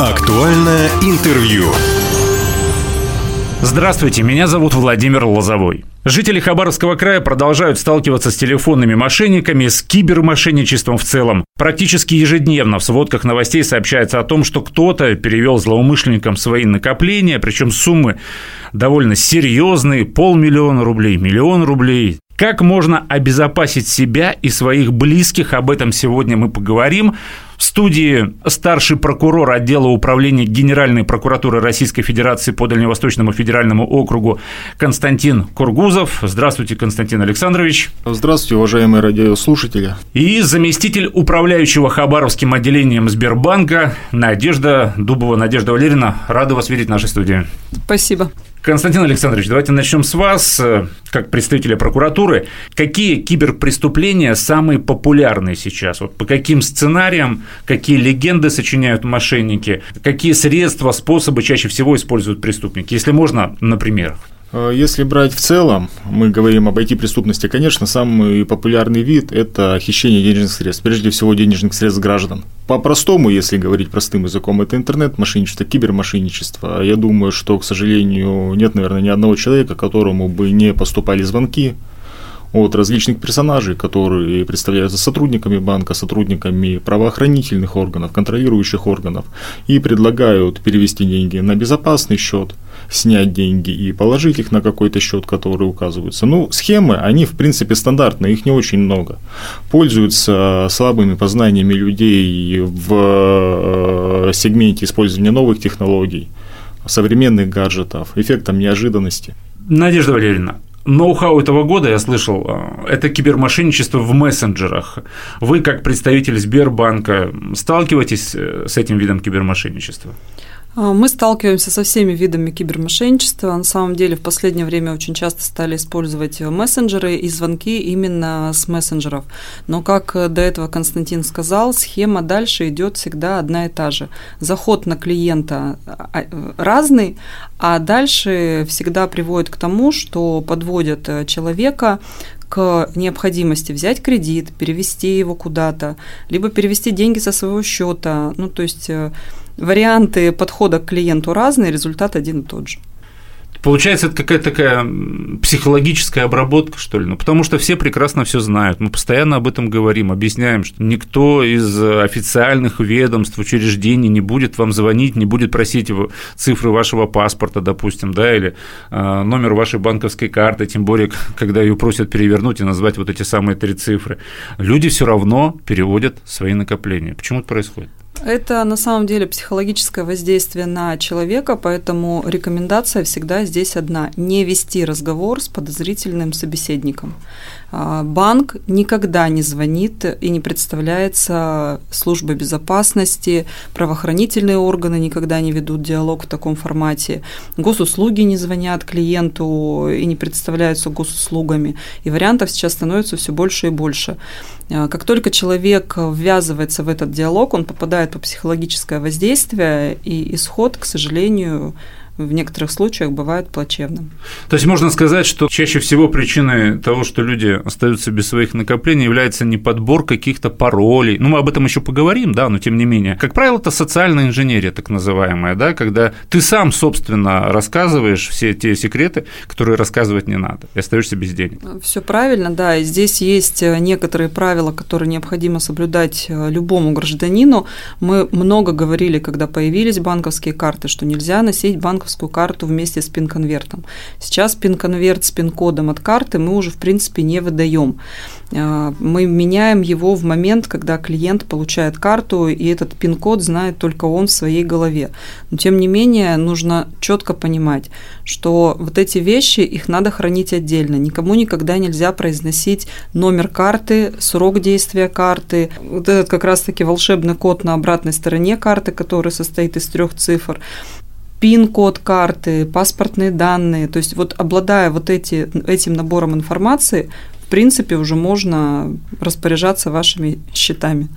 Актуальное интервью. Здравствуйте, меня зовут Владимир Лозовой. Жители Хабаровского края продолжают сталкиваться с телефонными мошенниками, с кибермошенничеством в целом. Практически ежедневно в сводках новостей сообщается о том, что кто-то перевел злоумышленникам свои накопления, причем суммы довольно серьезные, полмиллиона рублей, миллион рублей. Как можно обезопасить себя и своих близких, об этом сегодня мы поговорим. В студии старший прокурор отдела управления Генеральной прокуратуры Российской Федерации по Дальневосточному федеральному округу Константин Кургузов. Здравствуйте, Константин Александрович. Здравствуйте, уважаемые радиослушатели. И заместитель управляющего Хабаровским отделением Сбербанка Надежда Дубова. Надежда Валерьевна, рада вас видеть в нашей студии. Спасибо. Константин Александрович, давайте начнем с вас, как представителя прокуратуры. Какие киберпреступления самые популярные сейчас? Вот по каким сценариям, какие легенды сочиняют мошенники, какие средства, способы чаще всего используют преступники? Если можно, на примерах. Э, если брать в целом, мы говорим об IT-преступности, конечно, самый популярный вид – это хищение денежных средств, прежде всего денежных средств граждан. По-простому, если говорить простым языком, это интернет-мошенничество, кибермошенничество. Я думаю, что, к сожалению, нет, наверное, ни одного человека, которому бы не поступали звонки от различных персонажей, которые представляются сотрудниками банка, сотрудниками правоохранительных органов, контролирующих органов, и предлагают перевести деньги на безопасный счет, снять деньги и положить их на какой-то счет, который указывается. Ну, схемы, они в принципе стандартные, их не очень много. Пользуются слабыми познаниями людей в э, сегменте использования новых технологий, современных гаджетов, эффектом неожиданности. Надежда Валерьевна, Ноу-хау этого года, я слышал, э, это кибермошенничество в мессенджерах. Вы, как представитель Сбербанка, сталкиваетесь э, с этим видом кибермошенничества? А, мы сталкиваемся со всеми видами кибермошенничества. На самом деле в последнее время очень часто стали использовать мессенджеры и звонки именно с мессенджеров. Но, как до этого Константин сказал, схема дальше идет всегда одна и та же. Заход на клиента а, разный, а дальше всегда приводит к тому, что подводят э, человека к необходимости взять кредит, перевести его куда-то, либо перевести деньги со своего счета. Ну, то есть э, варианты подхода к клиенту разные, результат один и тот же. Получается, это какая-то такая психологическая обработка, что ли? Ну, потому что все прекрасно все знают. Мы постоянно об этом говорим, объясняем, что никто из официальных ведомств, учреждений не будет вам звонить, не будет просить цифры вашего паспорта, допустим, да, или э, номер вашей банковской карты, тем более, когда ее просят перевернуть и назвать вот эти самые три цифры. Люди все равно переводят свои накопления. Почему это происходит? Это на самом деле психологическое воздействие на человека, поэтому рекомендация всегда здесь одна – не вести разговор с подозрительным собеседником. А, банк никогда не звонит и не представляется службой безопасности, правоохранительные органы никогда не ведут диалог в таком формате, госуслуги не звонят клиенту и не представляются госуслугами. И вариантов сейчас становится все больше и больше. А, как только человек ввязывается в этот диалог, он попадает по психологическое воздействие, и исход, к сожалению, в некоторых случаях бывает плачевным. То есть можно сказать, что чаще всего причиной того, что люди остаются без своих накоплений, является не подбор каких-то паролей. Ну, мы об этом еще поговорим, да, но тем не менее. Как правило, это социальная инженерия, так называемая, да, когда ты сам, собственно, рассказываешь все те секреты, которые рассказывать не надо, и остаешься без денег. Все правильно, да. И здесь есть э, некоторые правила, которые необходимо соблюдать э, любому гражданину. Мы много говорили, когда появились банковские карты, что нельзя носить банковские банковскую карту вместе с пин-конвертом. Сейчас пин-конверт с пин-кодом от карты мы уже, в принципе, не выдаем. А, мы меняем его в момент, когда клиент получает карту, и этот пин-код знает только он в своей голове. Но, тем не менее, нужно четко понимать, что вот эти вещи, их надо хранить отдельно. Никому никогда нельзя произносить номер карты, срок действия карты. Вот этот как раз-таки волшебный код на обратной стороне карты, который состоит из трех цифр пин-код карты, паспортные данные. То есть вот обладая вот эти, этим набором информации, в принципе, уже можно распоряжаться вашими счетами.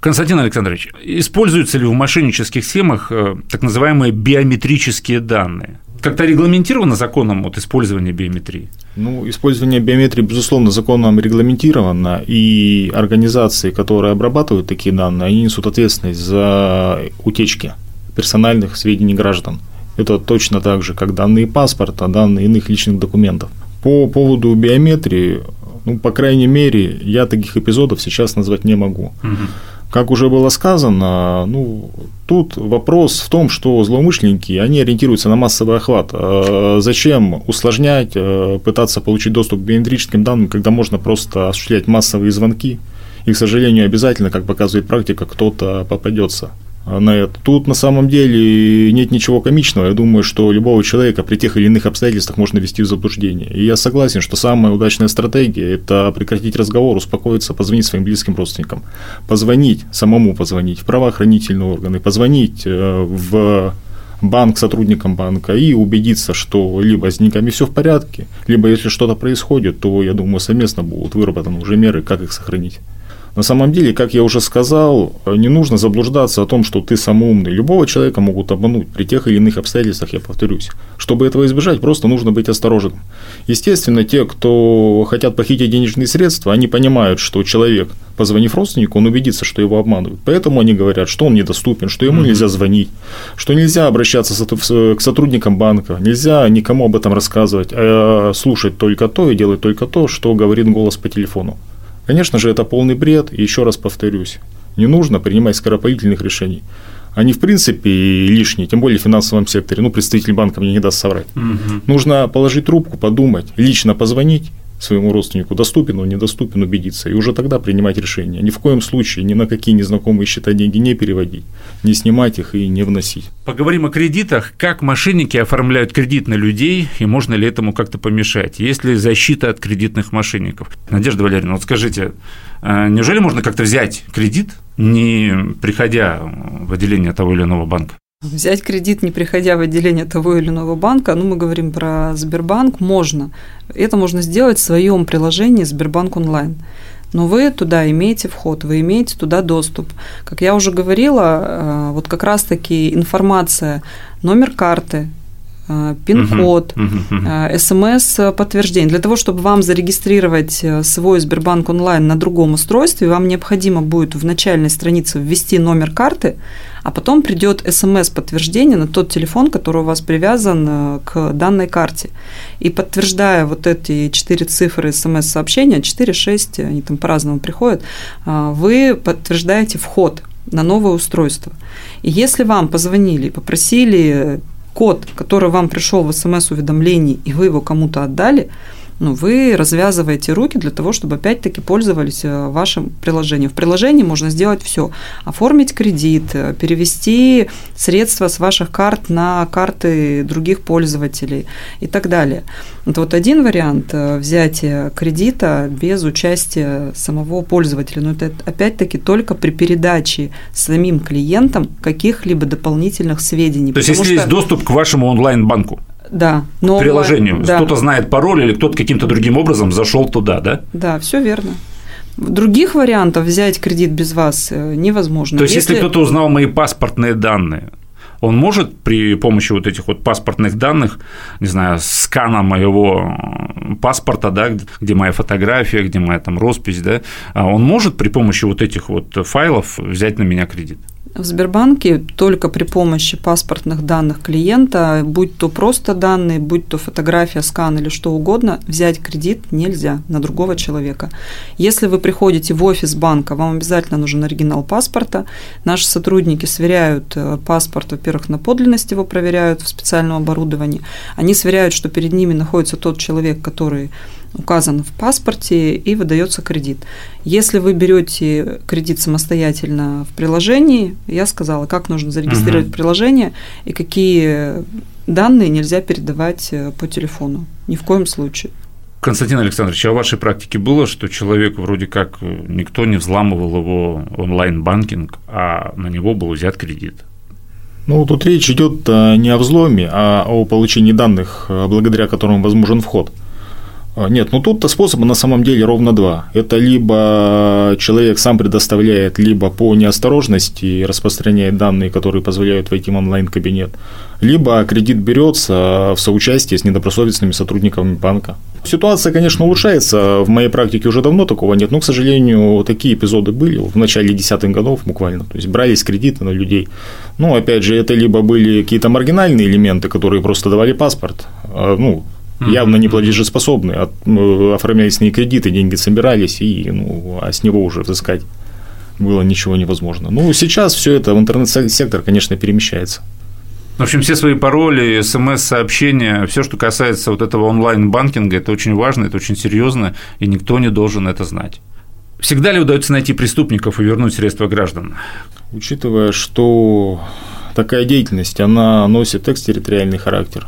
Константин Александрович, используются ли в мошеннических схемах э, так называемые биометрические данные? Как-то регламентировано законом вот использование биометрии? Ну, использование биометрии, безусловно, законом регламентировано, и организации, которые обрабатывают такие данные, они несут ответственность за утечки персональных сведений граждан. Это точно так же, как данные паспорта, данные иных личных документов. По поводу биометрии, ну, по крайней мере, я таких эпизодов сейчас назвать не могу. Угу. Как уже было сказано, ну, тут вопрос в том, что злоумышленники, они ориентируются на массовый охват. А зачем усложнять, э, пытаться получить доступ к биометрическим данным, когда можно просто осуществлять массовые звонки? И, к сожалению, обязательно, как показывает практика, кто-то попадется на это. Тут на самом деле нет ничего комичного. Я думаю, что любого человека при тех или иных обстоятельствах можно ввести в заблуждение. И я согласен, что самая удачная стратегия – это прекратить разговор, успокоиться, позвонить своим близким родственникам. Позвонить, самому позвонить в правоохранительные органы, позвонить э, в банк сотрудникам банка и убедиться, что либо с деньгами все в порядке, либо если что-то происходит, то, я думаю, совместно будут выработаны уже меры, как их сохранить. На самом деле, как я уже сказал, не нужно заблуждаться о том, что ты самый умный. Любого человека могут обмануть при тех или иных обстоятельствах, я повторюсь. Чтобы этого избежать, просто нужно быть осторожным. Естественно, те, кто хотят похитить денежные средства, они понимают, что человек, позвонив родственнику, он убедится, что его обманывают. Поэтому они говорят, что он недоступен, что ему нельзя звонить, что нельзя обращаться к сотрудникам банка, нельзя никому об этом рассказывать, а слушать только то и делать только то, что говорит голос по телефону. Конечно же, это полный бред, и еще раз повторюсь, не нужно принимать скоропалительных решений. Они, в принципе, лишние, тем более в финансовом секторе. Ну, представитель банка мне не даст соврать. Угу. Нужно положить трубку, подумать, лично позвонить своему родственнику, доступен он, недоступен, убедиться, и уже тогда принимать решение. Ни в коем случае ни на какие незнакомые счета деньги не переводить, не снимать их и не вносить. Поговорим о кредитах. Как мошенники оформляют кредит на людей, и можно ли этому как-то помешать? Есть ли защита от кредитных мошенников? Надежда Валерьевна, вот скажите, а неужели можно как-то взять кредит, не приходя в отделение того или иного банка? Взять кредит, не приходя в отделение того или иного банка, ну, мы говорим про Сбербанк, можно. Это можно сделать в своем приложении Сбербанк онлайн. Но вы туда имеете вход, вы имеете туда доступ. Как я уже говорила, э, вот как раз-таки информация, номер карты, пин-код, э, смс-подтверждение. Для того, чтобы вам зарегистрировать свой Сбербанк онлайн на другом устройстве, вам необходимо будет в начальной странице ввести номер карты, а потом придет смс-подтверждение на тот телефон, который у вас привязан э, к данной карте. И подтверждая вот эти четыре цифры смс-сообщения, 4, 6, они там по-разному приходят, э, вы подтверждаете вход на новое устройство. И если вам позвонили, попросили код, который вам пришел в смс-уведомлении, и вы его кому-то отдали, ну, вы развязываете руки для того, чтобы опять-таки пользовались э, вашим приложением. В приложении можно сделать все. Оформить кредит, э, перевести средства с ваших карт на карты других пользователей и так далее. Это вот один вариант э, взятия кредита без участия самого пользователя. Но это опять-таки только при передаче самим клиентам каких-либо дополнительных сведений. То есть, если что... есть доступ к вашему онлайн-банку? Да, но приложению. Да. Кто-то знает пароль или кто-то каким-то другим образом зашел туда, да? Да, все верно. Других вариантов взять кредит без вас э, невозможно. То есть, если, если кто-то узнал мои паспортные данные, он может при помощи вот этих вот паспортных данных, не знаю, скана моего паспорта, да, где моя фотография, где моя там роспись, да, а он может при помощи вот этих вот файлов взять на меня кредит? В Сбербанке только при помощи паспортных данных клиента, будь то просто данные, будь то фотография, скан или что угодно, взять кредит нельзя на другого человека. Если вы приходите в офис банка, вам обязательно нужен оригинал паспорта. Наши сотрудники сверяют э, паспорт, во-первых, на подлинность его проверяют в специальном оборудовании. Они сверяют, что перед ними находится тот человек, который указан в паспорте и выдается кредит. Если вы берете кредит самостоятельно в приложении, я сказала, как нужно зарегистрировать угу. приложение и какие данные нельзя передавать э, по телефону. Ни в коем случае. Константин Александрович, а в вашей практике было, что человек вроде как э, никто не взламывал его онлайн-банкинг, а на него был взят кредит? Ну, тут речь идет э, не о взломе, а о получении данных, благодаря которым возможен вход – нет, ну тут-то способа на самом деле ровно два. Это либо человек сам предоставляет, либо по неосторожности распространяет данные, которые позволяют войти в онлайн-кабинет, либо кредит берется в соучастии с недобросовестными сотрудниками банка. Ситуация, конечно, улучшается. В моей практике уже давно такого нет, но, к сожалению, такие эпизоды были в начале десятых годов буквально. То есть брались кредиты на людей. Ну, опять же, это либо были какие-то маргинальные элементы, которые просто давали паспорт, а, ну, явно не платежеспособные, ну, оформлялись на кредиты, деньги собирались, и, ну, а с него уже взыскать было ничего невозможно. Ну, сейчас все это в интернет-сектор, конечно, перемещается. В общем, все свои пароли, смс-сообщения, все, что касается вот этого онлайн-банкинга, это очень важно, это очень серьезно, и никто не должен это знать. Всегда ли удается найти преступников и вернуть средства граждан? Учитывая, что такая деятельность, она носит экстерриториальный характер,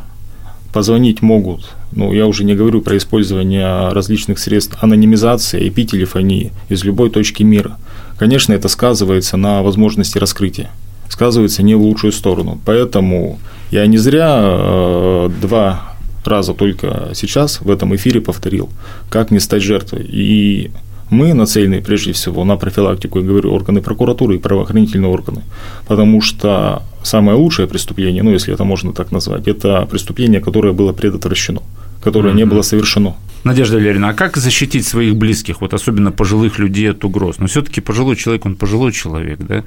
позвонить могут, ну, я уже не говорю про использование различных средств анонимизации, IP-телефонии из любой точки мира. Конечно, это сказывается на возможности раскрытия, сказывается не в лучшую сторону. Поэтому я не зря э, два раза только сейчас в этом эфире повторил, как не стать жертвой. И мы нацелены прежде всего на профилактику, я говорю, органы прокуратуры и правоохранительные органы, потому что самое лучшее преступление, ну, если это можно так назвать, это преступление, которое было предотвращено, которое mm-hmm. не было совершено. Надежда Лерина, а как защитить своих близких, вот особенно пожилых людей от угроз? Но ну, все-таки пожилой человек, он пожилой человек, да?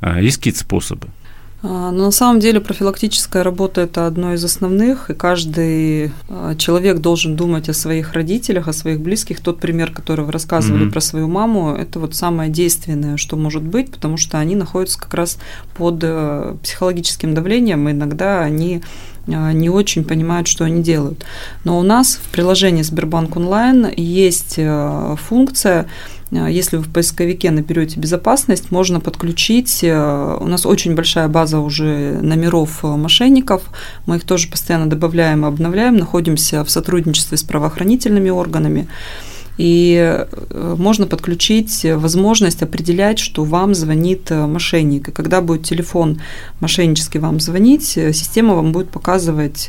А, есть какие-то способы? А, но на самом деле профилактическая работа – это одно из основных, и каждый а, человек должен думать о своих родителях, о своих близких. Тот пример, который вы рассказывали mm-hmm. про свою маму, это вот самое действенное, что может быть, потому что они находятся как раз под э, психологическим давлением, и иногда они а, не очень понимают, что они делают. Но у нас в приложении Сбербанк онлайн есть э, функция, если вы в поисковике наберете безопасность, можно подключить. Э, у нас очень большая база уже номеров э, мошенников. Мы их тоже постоянно добавляем и обновляем. Находимся в сотрудничестве с правоохранительными органами. И можно подключить возможность определять, что вам звонит мошенник. И когда будет телефон мошеннический вам звонить, система вам будет показывать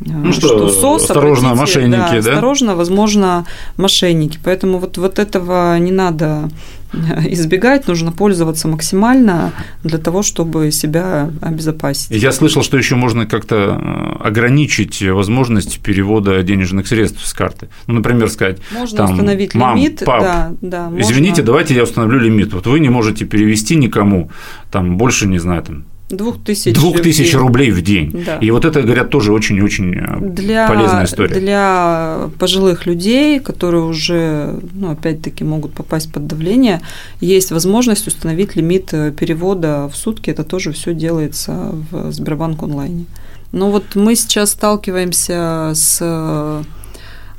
ну что, что СОС, осторожно, обратите, мошенники, да, да? Осторожно, возможно, мошенники. Поэтому вот, вот этого не надо избегать, нужно пользоваться максимально для того, чтобы себя обезопасить. Я слышал, что еще можно как-то э, ограничить возможность перевода денежных средств с карты. Ну, например, сказать, можно там, установить мам, лимит, пап, да, да, извините, можно... давайте я установлю лимит. Вот вы не можете перевести никому, там больше, не знаю, там Двух тысяч, Двух тысяч рублей в день. Да. И вот это, говорят, тоже очень-очень э, для, полезная история. Для пожилых людей, которые уже, ну, опять-таки, могут попасть под давление, есть возможность установить лимит э, перевода в сутки. Это тоже все делается в Сбербанк онлайне. Но вот мы сейчас сталкиваемся с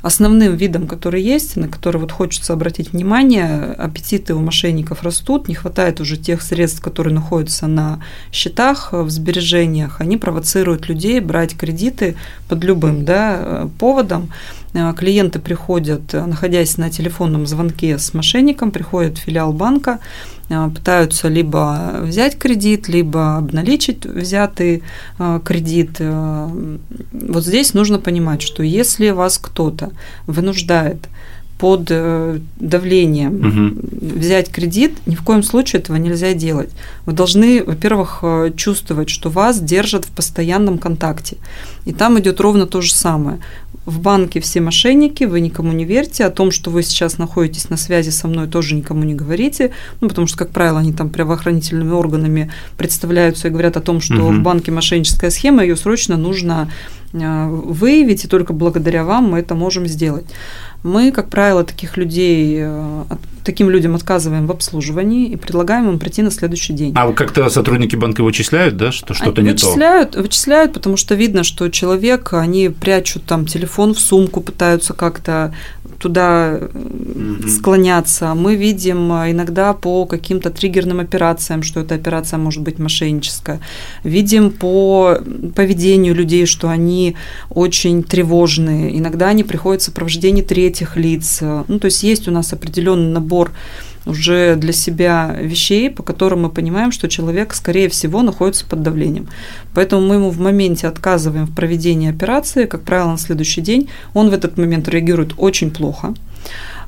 основным видом, который есть, на который вот хочется обратить внимание, аппетиты у мошенников растут, не хватает уже тех средств, которые находятся на счетах, в сбережениях, они провоцируют людей брать кредиты под любым да, поводом. Клиенты приходят, находясь на телефонном звонке с мошенником, приходят в филиал банка, Э, пытаются либо взять кредит, либо обналичить взятый э, кредит. Э, вот здесь нужно понимать, что если вас кто-то вынуждает под давлением угу. взять кредит, ни в коем случае этого нельзя делать. Вы должны, во-первых, чувствовать, что вас держат в постоянном контакте. И там идет ровно то же самое в банке все мошенники, вы никому не верьте, о том, что вы сейчас находитесь на связи со мной, тоже никому не говорите, ну, потому что, как правило, они там правоохранительными органами представляются и говорят о том, что угу. в банке мошенническая схема, ее срочно нужно э, выявить, и только благодаря вам мы это можем сделать. Мы, как правило, таких людей, э, таким людям отказываем в обслуживании и предлагаем им прийти на следующий день. А как-то сотрудники банка вычисляют, да, что что-то не вычисляют, то? Вычисляют, потому что видно, что человек, они прячут там телефон в сумку, пытаются как-то туда угу. склоняться. Мы видим э, иногда по каким-то триггерным операциям, что эта операция может быть мошенническая. Видим по поведению людей, что они очень тревожные. Иногда они приходят в сопровождении третьих лиц. Ну, то есть есть у нас определенный набор уже для себя вещей, по которым мы понимаем, что человек, скорее всего, находится под давлением. Поэтому мы ему в моменте отказываем в проведении операции, как правило, на следующий день. Он в этот момент реагирует очень плохо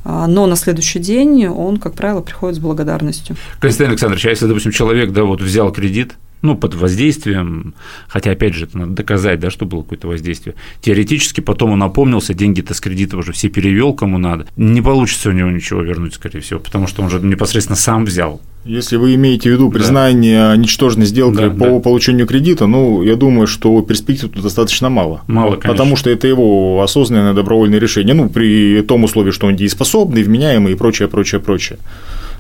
а, но на следующий день он, как правило, приходит с благодарностью. Константин Александрович, а если, допустим, человек да, вот взял кредит, ну, под воздействием, хотя, опять же, это надо доказать, да, что было какое-то воздействие. Теоретически потом он опомнился, деньги-то с кредита уже все перевел кому надо. Не получится у него ничего вернуть, скорее всего, потому что он же непосредственно сам взял. Если вы имеете в виду признание да. ничтожной сделки да, по да. получению кредита, ну, я думаю, что перспектив тут достаточно мало. Мало, конечно. Потому что это его осознанное добровольное решение, ну, при том условии, что он дееспособный, вменяемый и прочее, прочее, прочее.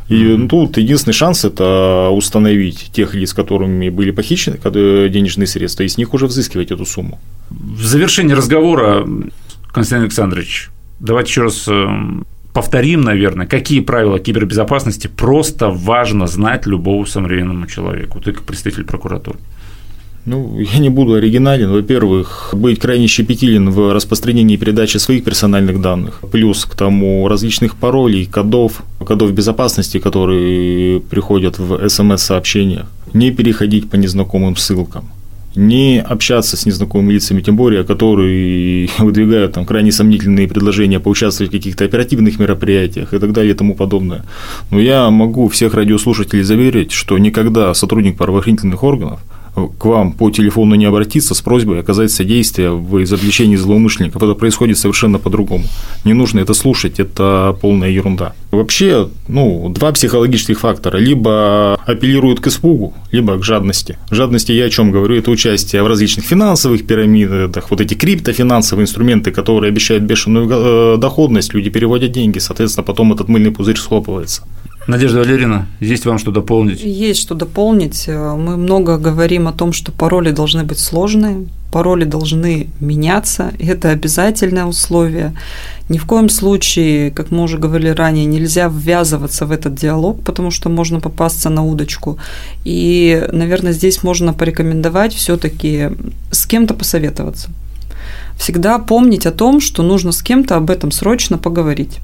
И ну, тут единственный шанс – это установить тех лиц, которыми были похищены денежные средства, и с них уже взыскивать эту сумму. В завершении разговора, Константин Александрович, давайте еще раз э, повторим, наверное, какие правила кибербезопасности просто важно знать любому современному человеку, ты как представитель прокуратуры. Ну, я не буду оригинален. Во-первых, быть крайне щепетилен в распространении и передаче своих персональных данных. Плюс к тому различных паролей, кодов, кодов безопасности, которые приходят в смс-сообщениях. Не переходить по незнакомым ссылкам не общаться с незнакомыми лицами, тем более, которые выдвигают там крайне сомнительные предложения поучаствовать в каких-то оперативных мероприятиях и так далее и тому подобное. Но я могу всех радиослушателей заверить, что никогда сотрудник правоохранительных органов к вам по телефону не обратиться с просьбой оказать содействие в извлечении злоумышленников. Это происходит совершенно по-другому. Не нужно это слушать, это полная ерунда. Вообще, ну, два психологических фактора. Либо апеллируют к испугу, либо к жадности. Жадности я о чем говорю? Это участие в различных финансовых пирамидах, вот эти криптофинансовые инструменты, которые обещают бешеную э, доходность, люди переводят деньги, соответственно, потом этот мыльный пузырь схлопывается. Надежда Валерьевна, есть вам что дополнить? Есть что дополнить. Мы много говорим о том, что пароли должны быть сложные, пароли должны меняться, и это обязательное условие. Ни в коем случае, как мы уже говорили ранее, нельзя ввязываться в этот диалог, потому что можно попасться на удочку. И, наверное, здесь можно порекомендовать все-таки с кем-то посоветоваться. Всегда помнить о том, что нужно с кем-то об этом срочно поговорить.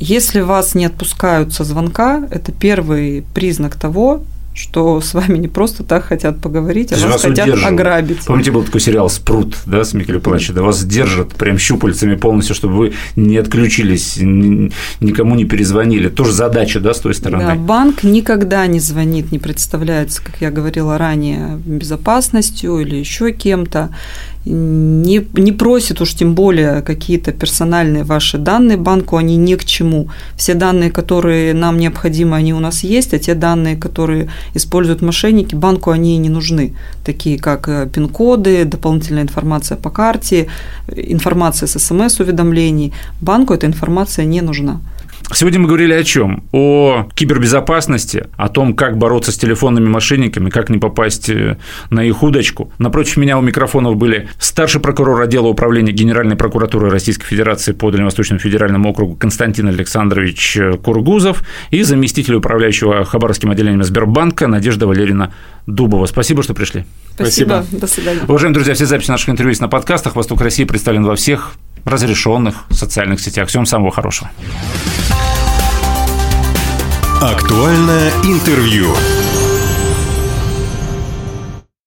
Если вас не отпускают со звонка, это первый признак того, что с вами не просто так хотят поговорить, а вас, вас хотят ограбить. Помните, был такой сериал «Спрут», да, с Микелем Палачи, да, вас держат прям щупальцами полностью, чтобы вы не отключились, никому не перезвонили. Тоже задача, да, с той стороны. Да, банк никогда не звонит, не представляется, как я говорила ранее, безопасностью или еще кем-то не, не просит уж тем более какие-то персональные ваши данные банку, они ни к чему. Все данные, которые нам необходимы, они у нас есть, а те данные, которые используют мошенники, банку они не нужны, такие как э, пин-коды, дополнительная информация по карте, информация с смс-уведомлений. Банку эта информация не нужна. Сегодня мы говорили о чем? О кибербезопасности, о том, как бороться с телефонными мошенниками, как не попасть э, на их удочку. Напротив меня у микрофонов были старший прокурор отдела управления Генеральной прокуратуры Российской Федерации по Дальневосточному федеральному округу Константин Александрович Кургузов и заместитель управляющего Хабаровским отделением Сбербанка Надежда Валерьевна Дубова. Спасибо, что пришли. Спасибо. Спасибо. До свидания. Уважаемые друзья, все записи наших интервью есть на подкастах. Восток России представлен во всех разрешенных социальных сетях. Всем самого хорошего. Актуальное интервью.